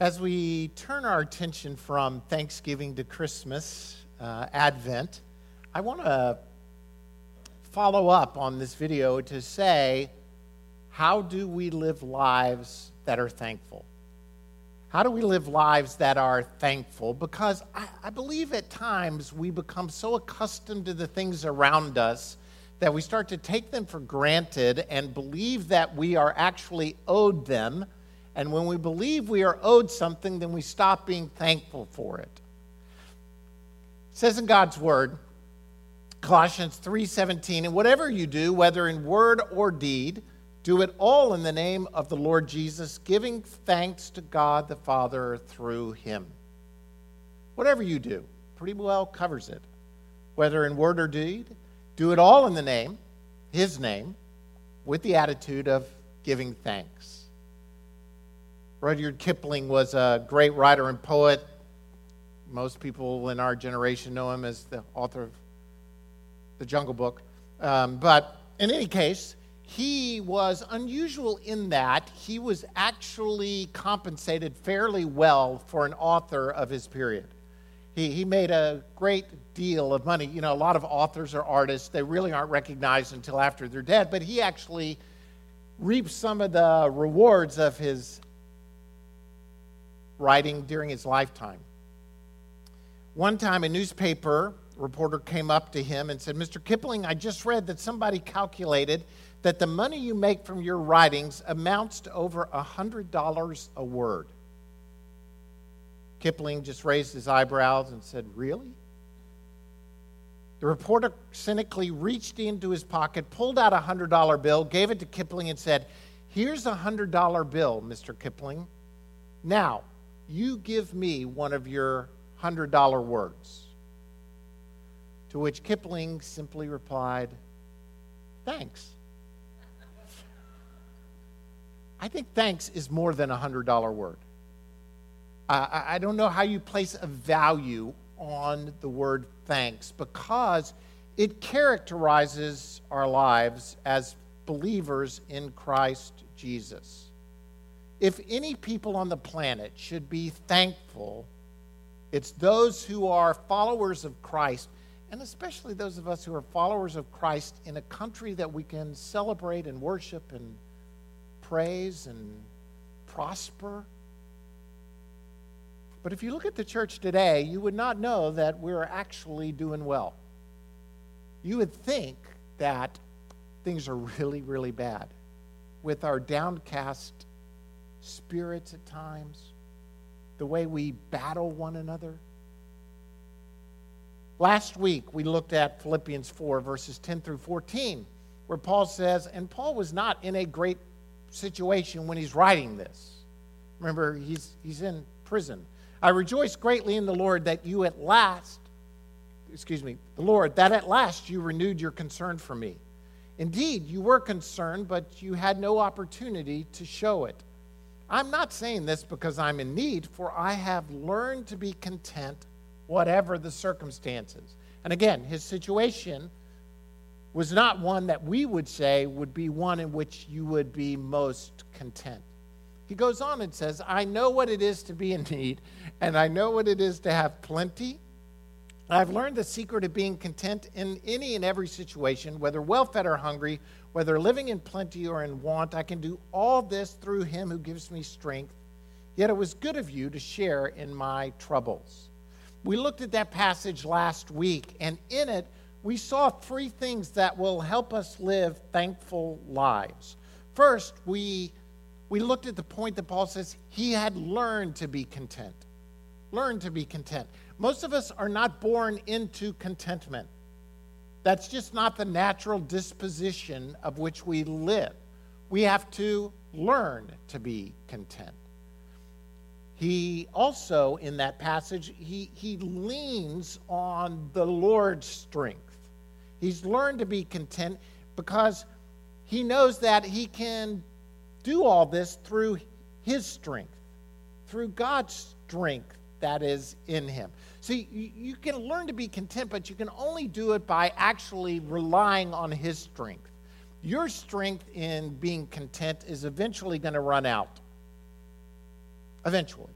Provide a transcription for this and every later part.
As we turn our attention from Thanksgiving to Christmas, uh, Advent, I want to follow up on this video to say, how do we live lives that are thankful? How do we live lives that are thankful? Because I, I, believe at times we become so accustomed to the things around us that we start to take them for granted and believe that we are actually owed them and when we believe we are owed something, then we stop being thankful for it. It says in God's word, Colossians 3:17, and whatever you do, whether in word or deed, do it all in the name of the Lord Jesus, giving thanks to God the Father through him. Whatever you do, pretty well covers it. Whether in word or deed, do it all in the name, his name, with the attitude of giving thanks. Rudyard Kipling was a great writer and poet. Most people in our generation know him as the author of The Jungle Book. Um, but in any case, he was unusual in that he was actually compensated fairly well for an author of his period. He, he made a great deal of money. You know, a lot of authors or artists, they really aren't recognized until after they're dead, but he actually reaped some of the rewards of his writing during his lifetime. One time, a newspaper reporter came up to him and said, Mr. Kipling, I just read that somebody calculated that the money you make from your writings amounts to over $100 a word. Kipling just raised his eyebrows and said, Really? The reporter cynically reached into his pocket, pulled out a $100 bill, gave it to Kipling, and said, Here's a $100 bill, Mr. Kipling. Now, you give me one of your $100 words. To which Kipling simply replied, Thanks. I think thanks is more than a $100 word. Uh, I don't know how you place a value on the word thanks because it characterizes our lives as believers in Christ Jesus if any people on the planet should be thankful, it's those who are followers of Christ, and especially those of us who are followers of Christ in a country that we can celebrate and worship and praise and prosper. But if you look at the church today, you would not know that we're actually doing well. You would think that things are really, really bad with our downcast spirits at times, the way we battle one another. Last week, we looked at Philippians 4, verses 10 through 14, where Paul says, and Paul was not in a great situation when he's writing this. Remember, he's, he's in prison. I rejoice greatly in the Lord that you at last, excuse me, the Lord, that at last you renewed your concern for me. Indeed, you were concerned, but you had no opportunity to show it. I'm not saying this because I'm in need, for I have learned to be content whatever the circumstances. And again, his situation was not one that we would say would be one in which you would be most content. He goes on and says, I know what it is to be in need, and I know what it is to have plenty. I've learned the secret of being content in any and every situation, whether well fed or hungry, whether living in plenty or in want, I can do all this through him who gives me strength. Yet it was good of you to share in my troubles. We looked at that passage last week, and in it, we saw three things that will help us live thankful lives. First, we, we looked at the point that Paul says he had learned to be content. Learn to be content. Most of us are not born into contentment. That's just not the natural disposition of which we live. We have to learn to be content. He also, in that passage, he, he leans on the Lord's strength. He's learned to be content because he knows that he can do all this through his strength, through God's strength that is in him. See, you can learn to be content, but you can only do it by actually relying on His strength. Your strength in being content is eventually going to run out. Eventually.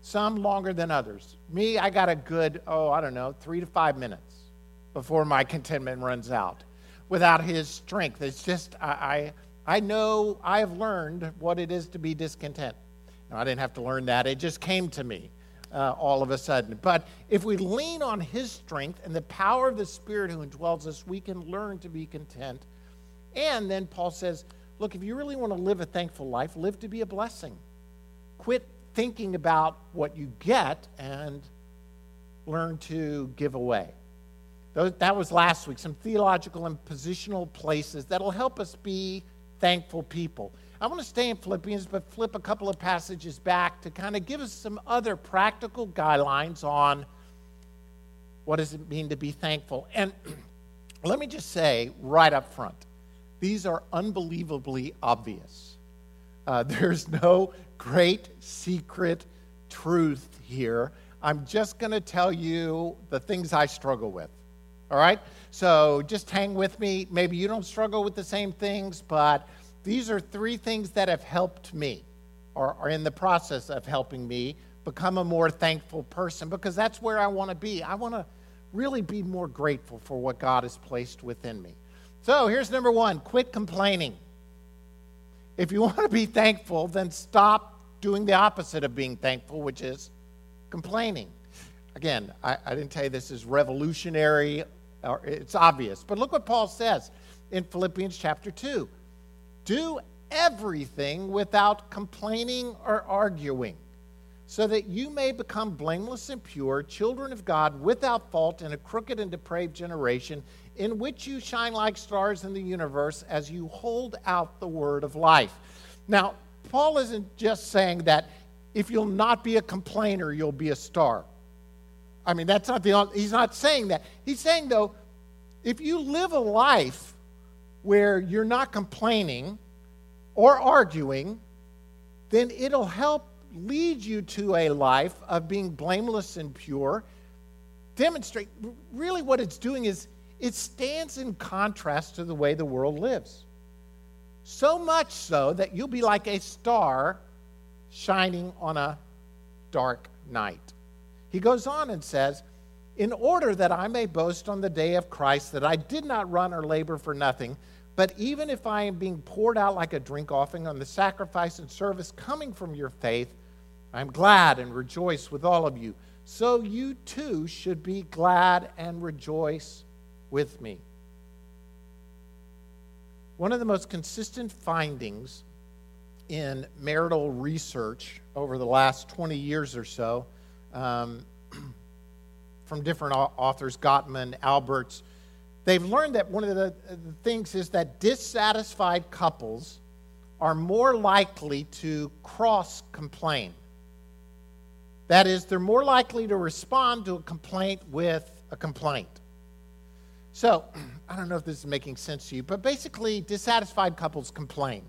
some longer than others. Me, I got a good, oh, I don't know, three to five minutes before my contentment runs out without his strength. It's just, I, I, I know I have learned what it is to be discontent. Now, I didn't have to learn that, it just came to me. Uh, all of a sudden. But if we lean on His strength and the power of the Spirit who indwells us, we can learn to be content. And then Paul says, look, if you really want to live a thankful life, live to be a blessing. Quit thinking about what you get and learn to give away. That was last week, some theological and positional places that'll help us be thankful people. I want to stay in Philippians, but flip a couple of passages back to kind of give us some other practical guidelines on what does it mean to be thankful. And let me just say right up front these are unbelievably obvious. Uh, there's no great secret truth here. I'm just going to tell you the things I struggle with. All right? So just hang with me. Maybe you don't struggle with the same things, but these are three things that have helped me or are in the process of helping me become a more thankful person because that's where I want to be. I want to really be more grateful for what God has placed within me. So here's number one quit complaining. If you want to be thankful, then stop doing the opposite of being thankful, which is complaining. Again, I, I didn't tell you this is revolutionary, or it's obvious, but look what Paul says in Philippians chapter 2 do everything without complaining or arguing, so that you may become blameless and pure, children of God without fault in a crooked and depraved generation, in which you shine like stars in the universe as you hold out the word of life. Now, Paul isn't just saying that if you'll not be a complainer, you'll be a star. I mean, that's not the, he's not saying that. He's saying, though, if you live a life where you're not complaining or arguing, then it'll help lead you to a life of being blameless and pure. Demonstrate, really, what it's doing is it stands in contrast to the way the world lives. So much so that you'll be like a star shining on a dark night. He goes on and says, In order that I may boast on the day of Christ that I did not run or labor for nothing, but even if I am being poured out like a drink offering on the sacrifice and service coming from your faith, I am glad and rejoice with all of you. So you too should be glad and rejoice with me. One of the most consistent findings in marital research over the last 20 years or so um, from different authors, Gottman, Alberts, they've learned that one of the, the things is that dissatisfied couples are more likely to cross complain. That is, they're more likely to respond to a complaint with a complaint. So, I don't know if this is making sense to you, but basically, dissatisfied couples complain.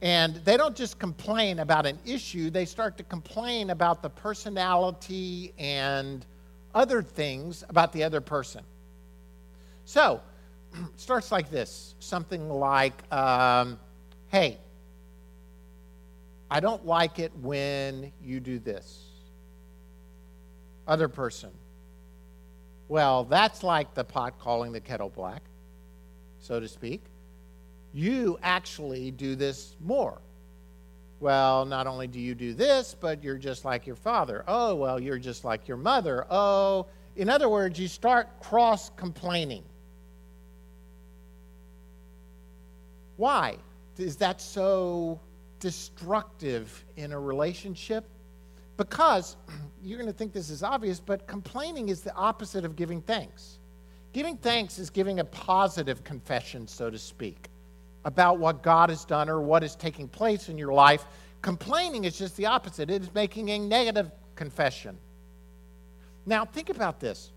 And they don't just complain about an issue, they start to complain about the personality and other things about the other person. So, it starts like this something like, um, hey, I don't like it when you do this. Other person, well, that's like the pot calling the kettle black, so to speak. You actually do this more. Well, not only do you do this, but you're just like your father. Oh, well, you're just like your mother. Oh, in other words, you start cross complaining. Why? Is that so destructive in a relationship? Because you're going to think this is obvious, but complaining is the opposite of giving thanks. Giving thanks is giving a positive confession, so to speak, about what God has done or what is taking place in your life. Complaining is just the opposite, it is making a negative confession. Now, think about this.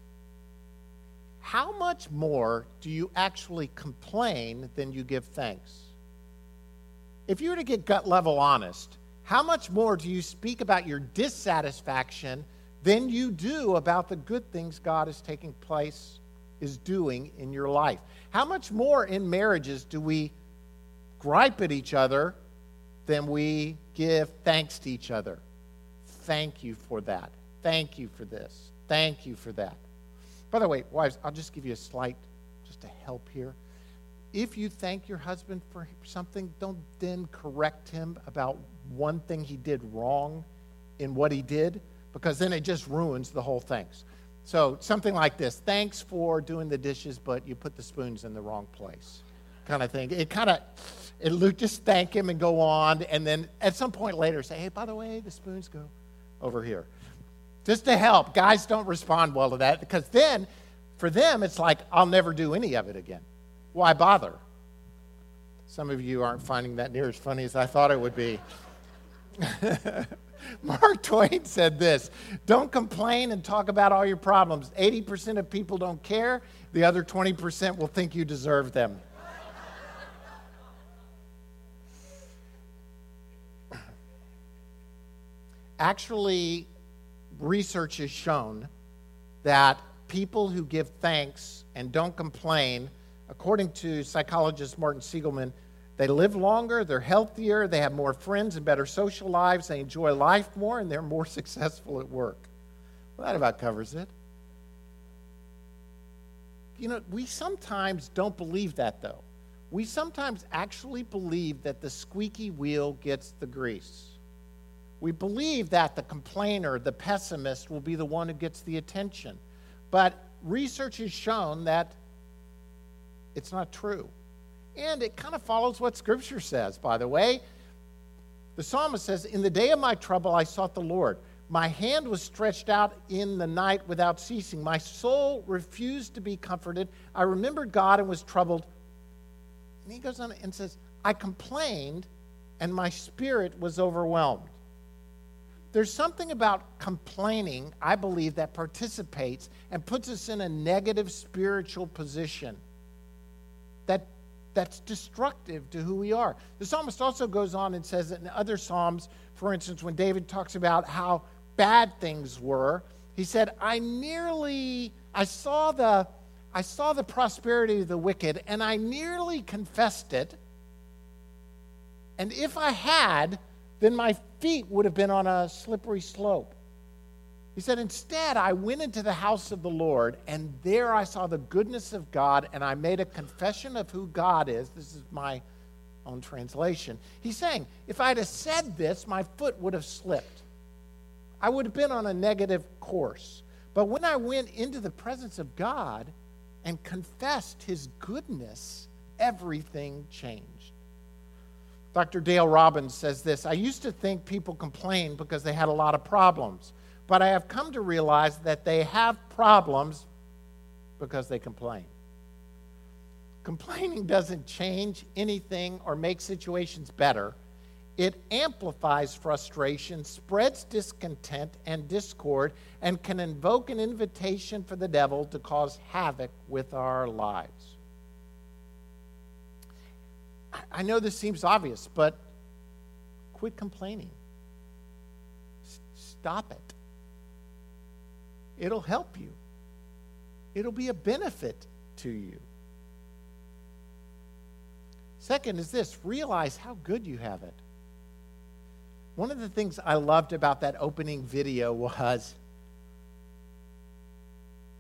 How much more do you actually complain than you give thanks? If you were to get gut level honest, how much more do you speak about your dissatisfaction than you do about the good things God is taking place, is doing in your life? How much more in marriages do we gripe at each other than we give thanks to each other? thank you for that. Thank you for this. Thank you for that. By the way, wives, I'll just give you a slight, just a help here. If you thank your husband for something, don't then correct him about one thing he did wrong in what he did, because then it just ruins the whole thing. So something like this thanks for doing the dishes, but you put the spoons in the wrong place, kind of thing. It kind of, it just thank him and go on, and then at some point later say, hey, by the way, the spoons go over here. Just to help. Guys don't respond well to that because then for them it's like, I'll never do any of it again. Why bother? Some of you aren't finding that near as funny as I thought it would be. Mark Twain said this Don't complain and talk about all your problems. 80% of people don't care, the other 20% will think you deserve them. Actually, research has shown that people who give thanks and don't complain, according to psychologist Martin Seligman, they live longer, they're healthier, they have more friends and better social lives, they enjoy life more, and they're more successful at work. Well, that about covers it. You know, we sometimes don't believe that, though. We sometimes actually believe that the squeaky wheel gets the grease. We believe that the complainer, the pessimist, will be the one who gets the attention. But research has shown that it's not true. And it kind of follows what Scripture says, by the way. The psalmist says, In the day of my trouble, I sought the Lord. My hand was stretched out in the night without ceasing. My soul refused to be comforted. I remembered God and was troubled. And he goes on and says, I complained and my spirit was overwhelmed. There's something about complaining, I believe, that participates and puts us in a negative spiritual position that that's destructive to who we are. The psalmist also goes on and says that in other psalms, for instance, when David talks about how bad things were, he said, I nearly, I saw the, I saw the prosperity of the wicked, and I nearly confessed it. And if I had, then my feet would have been on a slippery slope. He said, Instead, I went into the house of the Lord, and there I saw the goodness of God, and I made a confession of who God is. This is my own translation. He's saying, If I'd have said this, my foot would have slipped. I would have been on a negative course. But when I went into the presence of God and confessed his goodness, everything changed. Dr. Dale Robbins says this I used to think people complained because they had a lot of problems. But I have come to realize that they have problems because they complain. Complaining doesn't change anything or make situations better. It amplifies frustration, spreads discontent and discord, and can invoke an invitation for the devil to cause havoc with our lives. I know this seems obvious, but quit complaining. Stop it. It'll help you, it'll be a benefit to you. Second is this realize how good you have it. One of the things I loved about that opening video was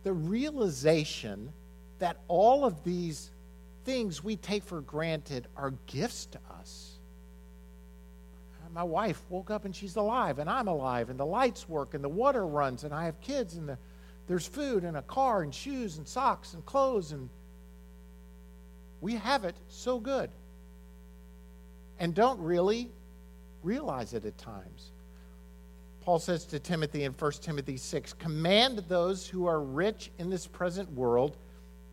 the realization that all of these things we take for granted are gifts to us my wife woke up and she's alive, and I'm alive, and the lights work, and the water runs, and I have kids, and the, there's food, and a car, and shoes, and socks, and clothes, and we have it so good. And don't really realize it at times. Paul says to Timothy in 1 Timothy 6 Command those who are rich in this present world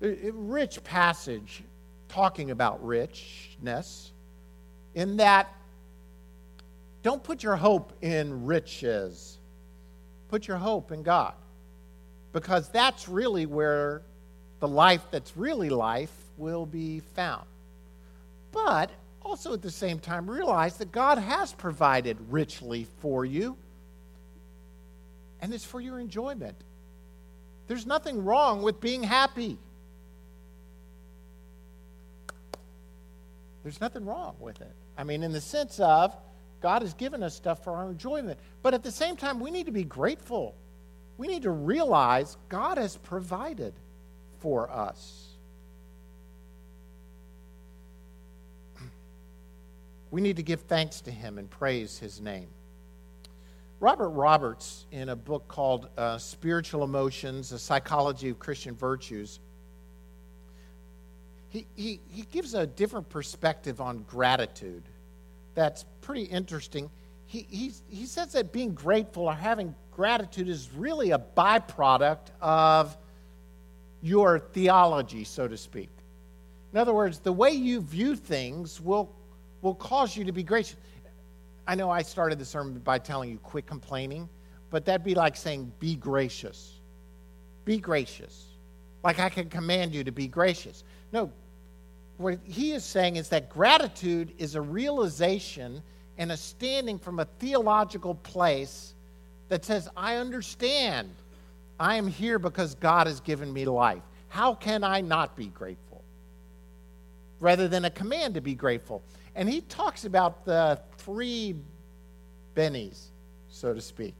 Rich passage talking about richness, in that don't put your hope in riches. Put your hope in God because that's really where the life that's really life will be found. But also at the same time, realize that God has provided richly for you, and it's for your enjoyment. There's nothing wrong with being happy. There's nothing wrong with it. I mean, in the sense of God has given us stuff for our enjoyment. But at the same time, we need to be grateful. We need to realize God has provided for us. We need to give thanks to Him and praise His name. Robert Roberts, in a book called uh, Spiritual Emotions A Psychology of Christian Virtues, he, he, he gives a different perspective on gratitude that's pretty interesting. He, he, he says that being grateful or having gratitude is really a byproduct of your theology, so to speak. In other words, the way you view things will, will cause you to be gracious. I know I started the sermon by telling you quit complaining, but that'd be like saying be gracious. Be gracious. Like I can command you to be gracious. No, what he is saying is that gratitude is a realization and a standing from a theological place that says, I understand. I am here because God has given me life. How can I not be grateful? Rather than a command to be grateful. And he talks about the three bennies, so to speak.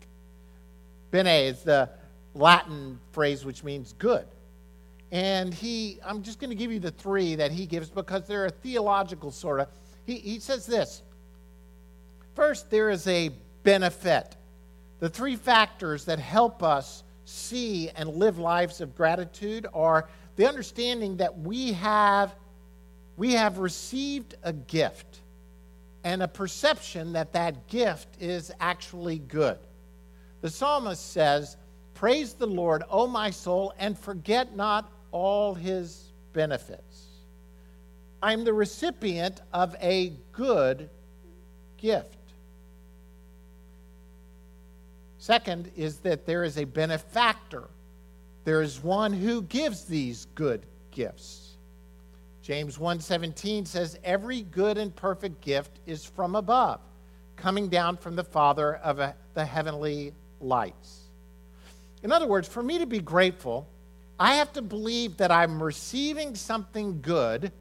Bene is the Latin phrase which means good. And he, I'm just going to give you the three that he gives because they're a theological sort of. He, he says this First, there is a benefit. The three factors that help us see and live lives of gratitude are the understanding that we have we have received a gift and a perception that that gift is actually good. The psalmist says, "Praise the Lord, O my soul, and forget not all his benefits." I'm the recipient of a good gift. Second is that there is a benefactor. There is one who gives these good gifts. James 1:17 says every good and perfect gift is from above, coming down from the Father of the heavenly lights. In other words, for me to be grateful, I have to believe that I'm receiving something good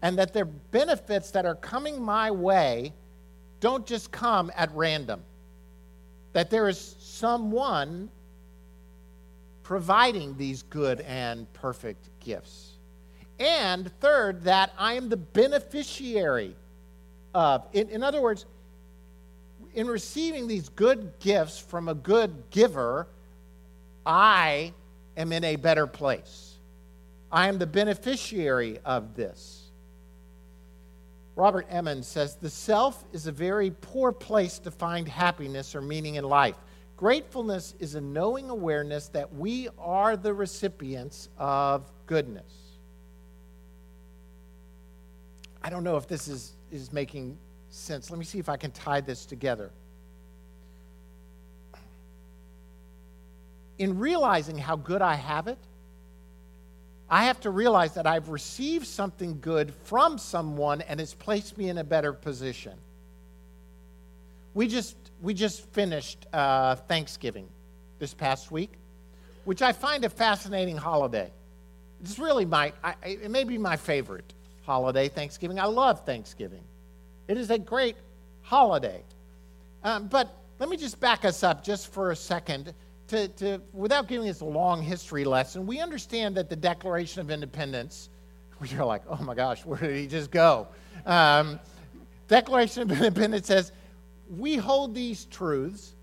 and that the benefits that are coming my way don't just come at random that there is someone providing these good and perfect gifts. And third, that I am the beneficiary of. In, in other words, in receiving these good gifts from a good giver, I am in a better place. I am the beneficiary of this. Robert Emmons says the self is a very poor place to find happiness or meaning in life. Gratefulness is a knowing awareness that we are the recipients of goodness. I don't know if this is, is making sense. Let me see if I can tie this together. In realizing how good I have it, I have to realize that I've received something good from someone and it's placed me in a better position. We just, we just finished uh, Thanksgiving this past week, which I find a fascinating holiday. It's really my, I, it may be my favorite holiday, Thanksgiving. I love Thanksgiving. It is a great holiday. Um, but let me just back us up just for a second to, to, without giving us a long history lesson, we understand that the Declaration of Independence, we are like, oh my gosh, where did he just go? Um, Declaration of Independence says, we hold these truths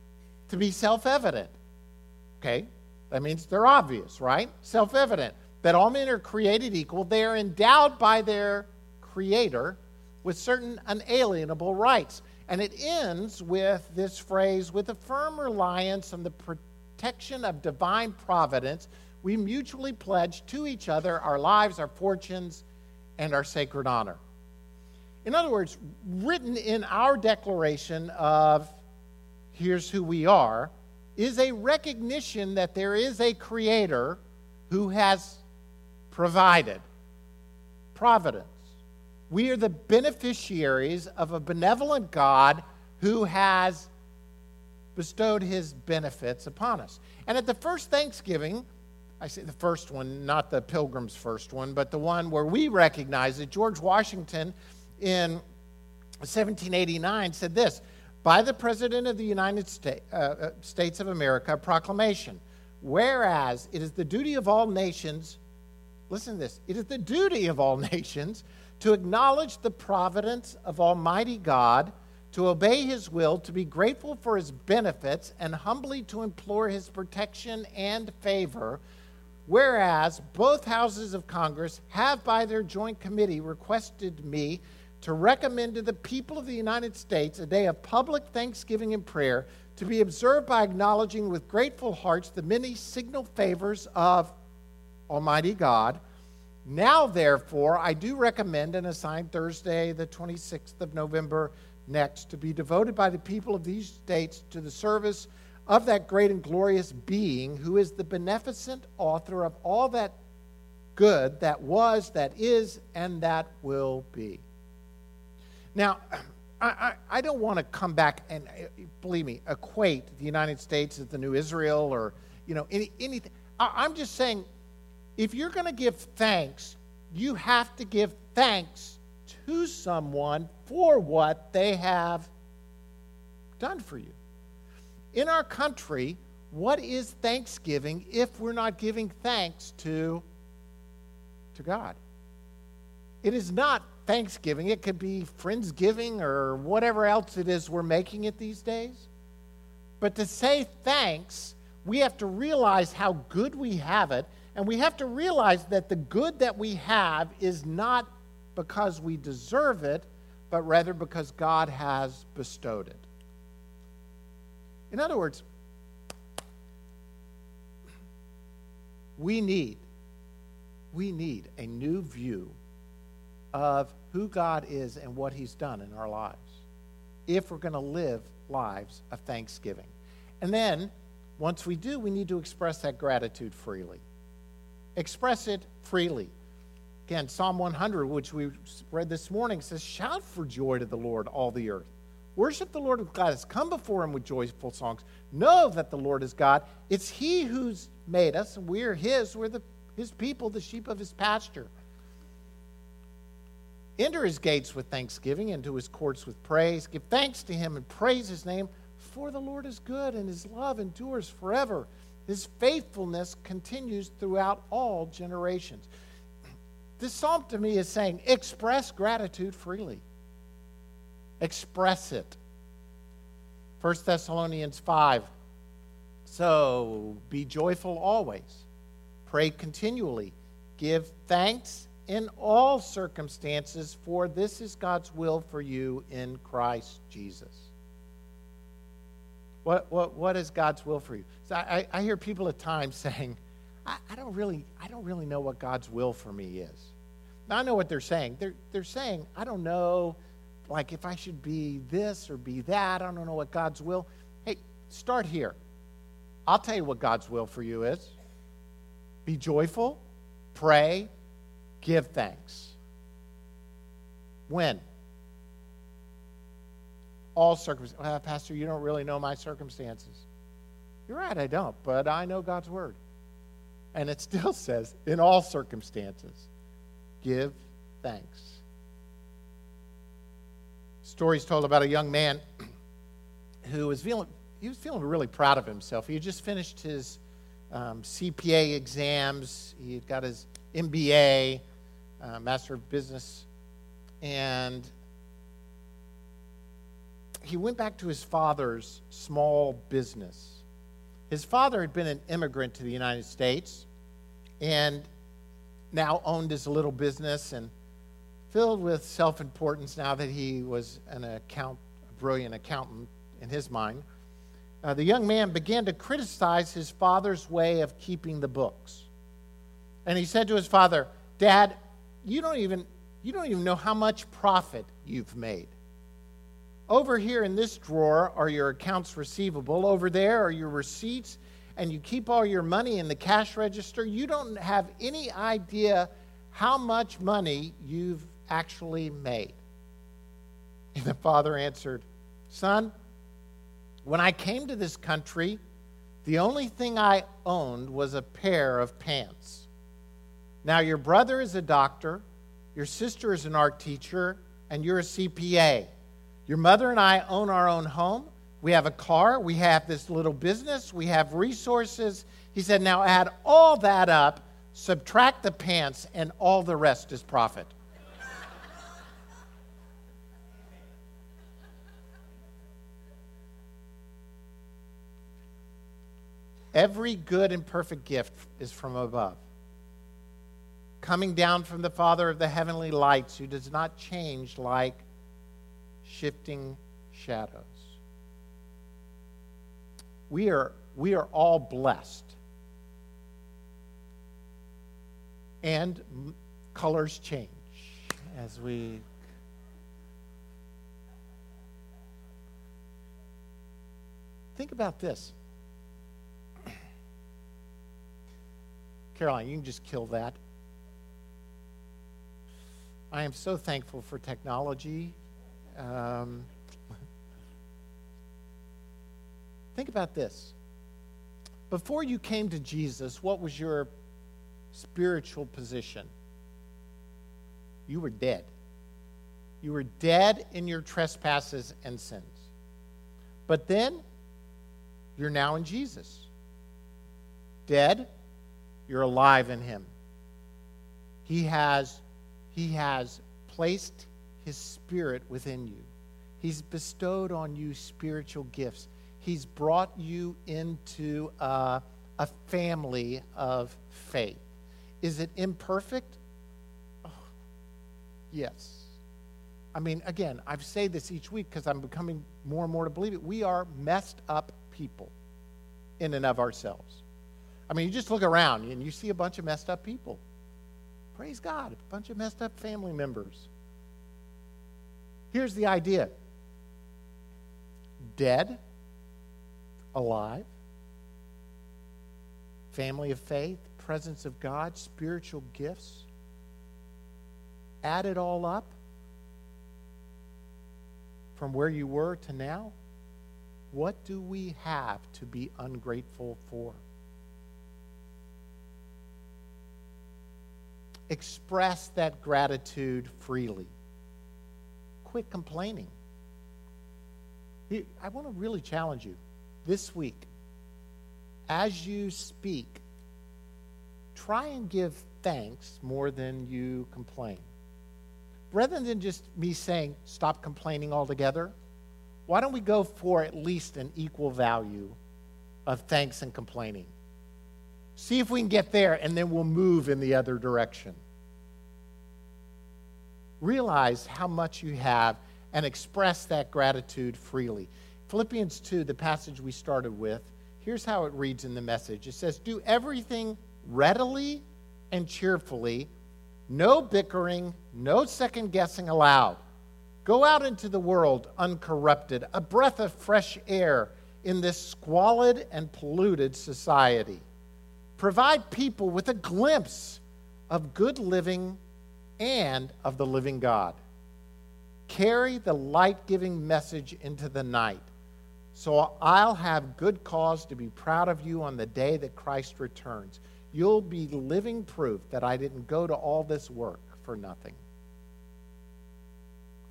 to be self evident. Okay? That means they're obvious, right? Self evident. That all men are created equal. They are endowed by their Creator with certain unalienable rights. And it ends with this phrase with a firm reliance on the protection of divine providence, we mutually pledge to each other our lives, our fortunes, and our sacred honor. In other words, written in our declaration of here's who we are, is a recognition that there is a creator who has provided providence. We are the beneficiaries of a benevolent God who has bestowed his benefits upon us. And at the first Thanksgiving, I say the first one, not the Pilgrim's first one, but the one where we recognize that George Washington in 1789 said this by the President of the United States, uh, uh, States of America, proclamation. Whereas it is the duty of all nations, listen to this, it is the duty of all nations to acknowledge the providence of Almighty God, to obey His will, to be grateful for His benefits, and humbly to implore His protection and favor Whereas both houses of Congress have, by their joint committee, requested me to recommend to the people of the United States a day of public thanksgiving and prayer to be observed by acknowledging with grateful hearts the many signal favors of Almighty God. Now, therefore, I do recommend and assign Thursday, the 26th of November next, to be devoted by the people of these states to the service of that great and glorious being who is the beneficent author of all that good that was, that is, and that will be. Now, I, I, I don't want to come back and, uh, believe me, equate the United States as the new Israel or, you know, any, anything. I, I'm just saying, if you're going to give thanks, you have to give thanks to someone for what they have done for you in our country, what is Thanksgiving if we're not giving thanks to, to God? It is not Thanksgiving. It could be Friendsgiving or whatever else it is we're making it these days. But to say thanks, we have to realize how good we have it, and we have to realize that the good that we have is not because we deserve it, but rather because God has bestowed it. In other words, we need we need a new view of who God is and what he's done in our lives if we're going to live lives of thanksgiving. And then once we do, we need to express that gratitude freely. Express it freely. Again, Psalm 100, which we read this morning, says, Shout for joy to the Lord, all the earth. Worship the Lord with gladness. Come before him with joyful songs. Know that the Lord is God. It's he who's made us, and we're his. We're the, his people, the sheep of his pasture. Enter his gates with thanksgiving, into his courts with praise. Give thanks to him and praise his name, for the Lord is good, and his love endures forever. His faithfulness continues throughout all generations. This psalm to me is saying, express gratitude freely. Express it. 1 Thessalonians 5. So be joyful always, pray continually, give thanks in all circumstances, for this is God's will for you in Christ Jesus. What, what, what is God's will for you? So I, I hear people at times saying, I, I, don't really, I don't really know what God's will for me is. Now, I know what they're saying. They're, they're saying, I don't know like if I should be this or be that. I don't know what God's will. Hey, start here. I'll tell you what God's will for you is be joyful, pray, give thanks. When? All circumstances. Well, uh, Pastor, you don't really know my circumstances. You're right, I don't, but I know God's word. And it still says, in all circumstances, give thanks. Stories told about a young man who was feeling he was feeling really proud of himself. He had just finished his um, CPA exams. He had got his MBA, uh, Master of Business, and he went back to his father's small business. His father had been an immigrant to the United States and now owned his little business and filled with self importance now that he was an account, a brilliant accountant in his mind. Uh, the young man began to criticize his father's way of keeping the books. And he said to his father, Dad, you don't even, you don't even know how much profit you've made. over here in this drawer are your accounts receivable, over there are your receipts, and you keep all your money in the cash register. You don't have any idea how much money you've actually made. And the father answered, Son, when I came to this country, the only thing I owned was a pair of pants. Now, your brother is a doctor, your sister is an art teacher, and you're a CPA. Your mother and I own our own home. We have a car. We have this little business. We have resources. He said, Now add all that up, subtract the pants, and all the rest is profit. Every good and perfect gift is from above, coming down from the Father of the heavenly lights, who does not change like shifting shadows. We are, we are all blessed. And colors change as we think about this. Caroline, you can just kill that. I am so thankful for technology. Um, think about this. Before you came to Jesus, what was your spiritual position? You were dead. You were dead in your trespasses and sins. But then, you're now in Jesus. Dead, you're alive in him. He has, he has placed his spirit within you. He's bestowed on you spiritual gifts. He's brought you into a, a family of faith. Is it imperfect? Oh, yes. I mean, again, I say this each week because I'm becoming more and more to believe it. We are messed up people in and of ourselves. I mean, you just look around and you see a bunch of messed up people. Praise God, a bunch of messed up family members. Here's the idea dead, alive, family of faith, presence of God, spiritual gifts. Add it all up from where you were to now. What do we have to be ungrateful for? express that gratitude freely. Quit complaining. I want to really challenge you this week. As you speak, try and give thanks more than you complain. Rather than just me saying, stop complaining altogether, why don't we go for at least an equal value of thanks and complaining? See if we can get there, and then we'll move in the other direction. Realize how much you have and express that gratitude freely. Philippians 2, the passage we started with, here's how it reads in the message it says, Do everything readily and cheerfully, no bickering, no second guessing allowed. Go out into the world uncorrupted, a breath of fresh air in this squalid and polluted society. Provide people with a glimpse of good living and of the living God. Carry the light giving message into the night. So I'll have good cause to be proud of you on the day that Christ returns. You'll be living proof that I didn't go to all this work for nothing.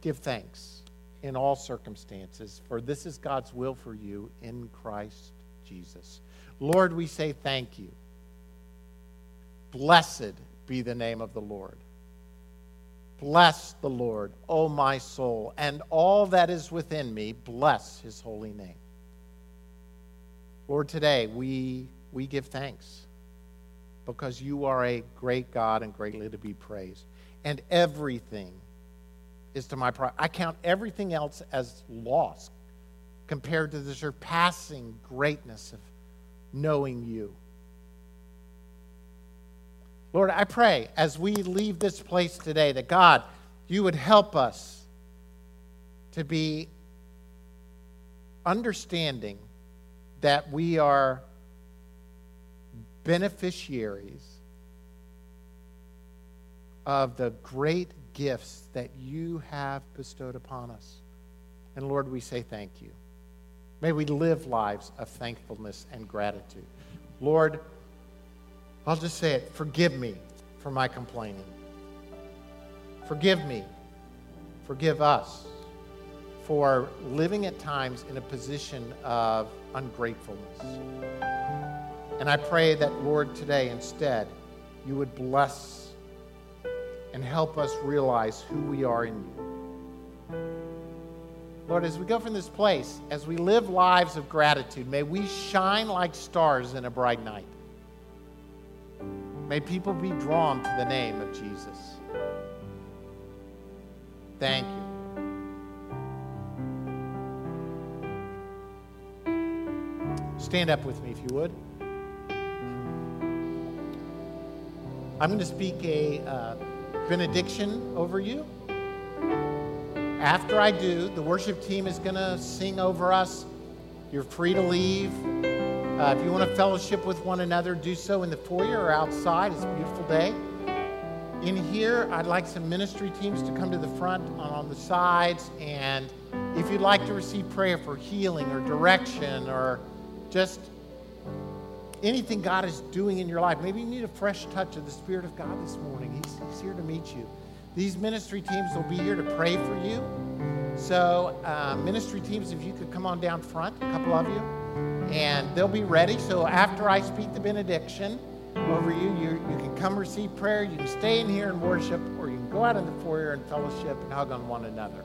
Give thanks in all circumstances, for this is God's will for you in Christ Jesus. Lord, we say thank you. Blessed be the name of the Lord. Bless the Lord, O my soul, and all that is within me, bless his holy name. Lord, today we, we give thanks because you are a great God and greatly to be praised. And everything is to my pride. I count everything else as loss compared to the surpassing greatness of knowing you. Lord, I pray as we leave this place today that God, you would help us to be understanding that we are beneficiaries of the great gifts that you have bestowed upon us. And Lord, we say thank you. May we live lives of thankfulness and gratitude. Lord, I'll just say it forgive me for my complaining. Forgive me. Forgive us for living at times in a position of ungratefulness. And I pray that, Lord, today instead, you would bless and help us realize who we are in you. Lord, as we go from this place, as we live lives of gratitude, may we shine like stars in a bright night. May people be drawn to the name of Jesus. Thank you. Stand up with me if you would. I'm going to speak a uh, benediction over you. After I do, the worship team is going to sing over us. You're free to leave. Uh, if you want to fellowship with one another, do so in the foyer or outside. It's a beautiful day. In here, I'd like some ministry teams to come to the front on the sides. And if you'd like to receive prayer for healing or direction or just anything God is doing in your life. Maybe you need a fresh touch of the Spirit of God this morning. He's, he's here to meet you. These ministry teams will be here to pray for you. So, uh, ministry teams, if you could come on down front, a couple of you, and they'll be ready. So, after I speak the benediction over you, you, you can come receive prayer. You can stay in here and worship, or you can go out in the foyer and fellowship and hug on one another.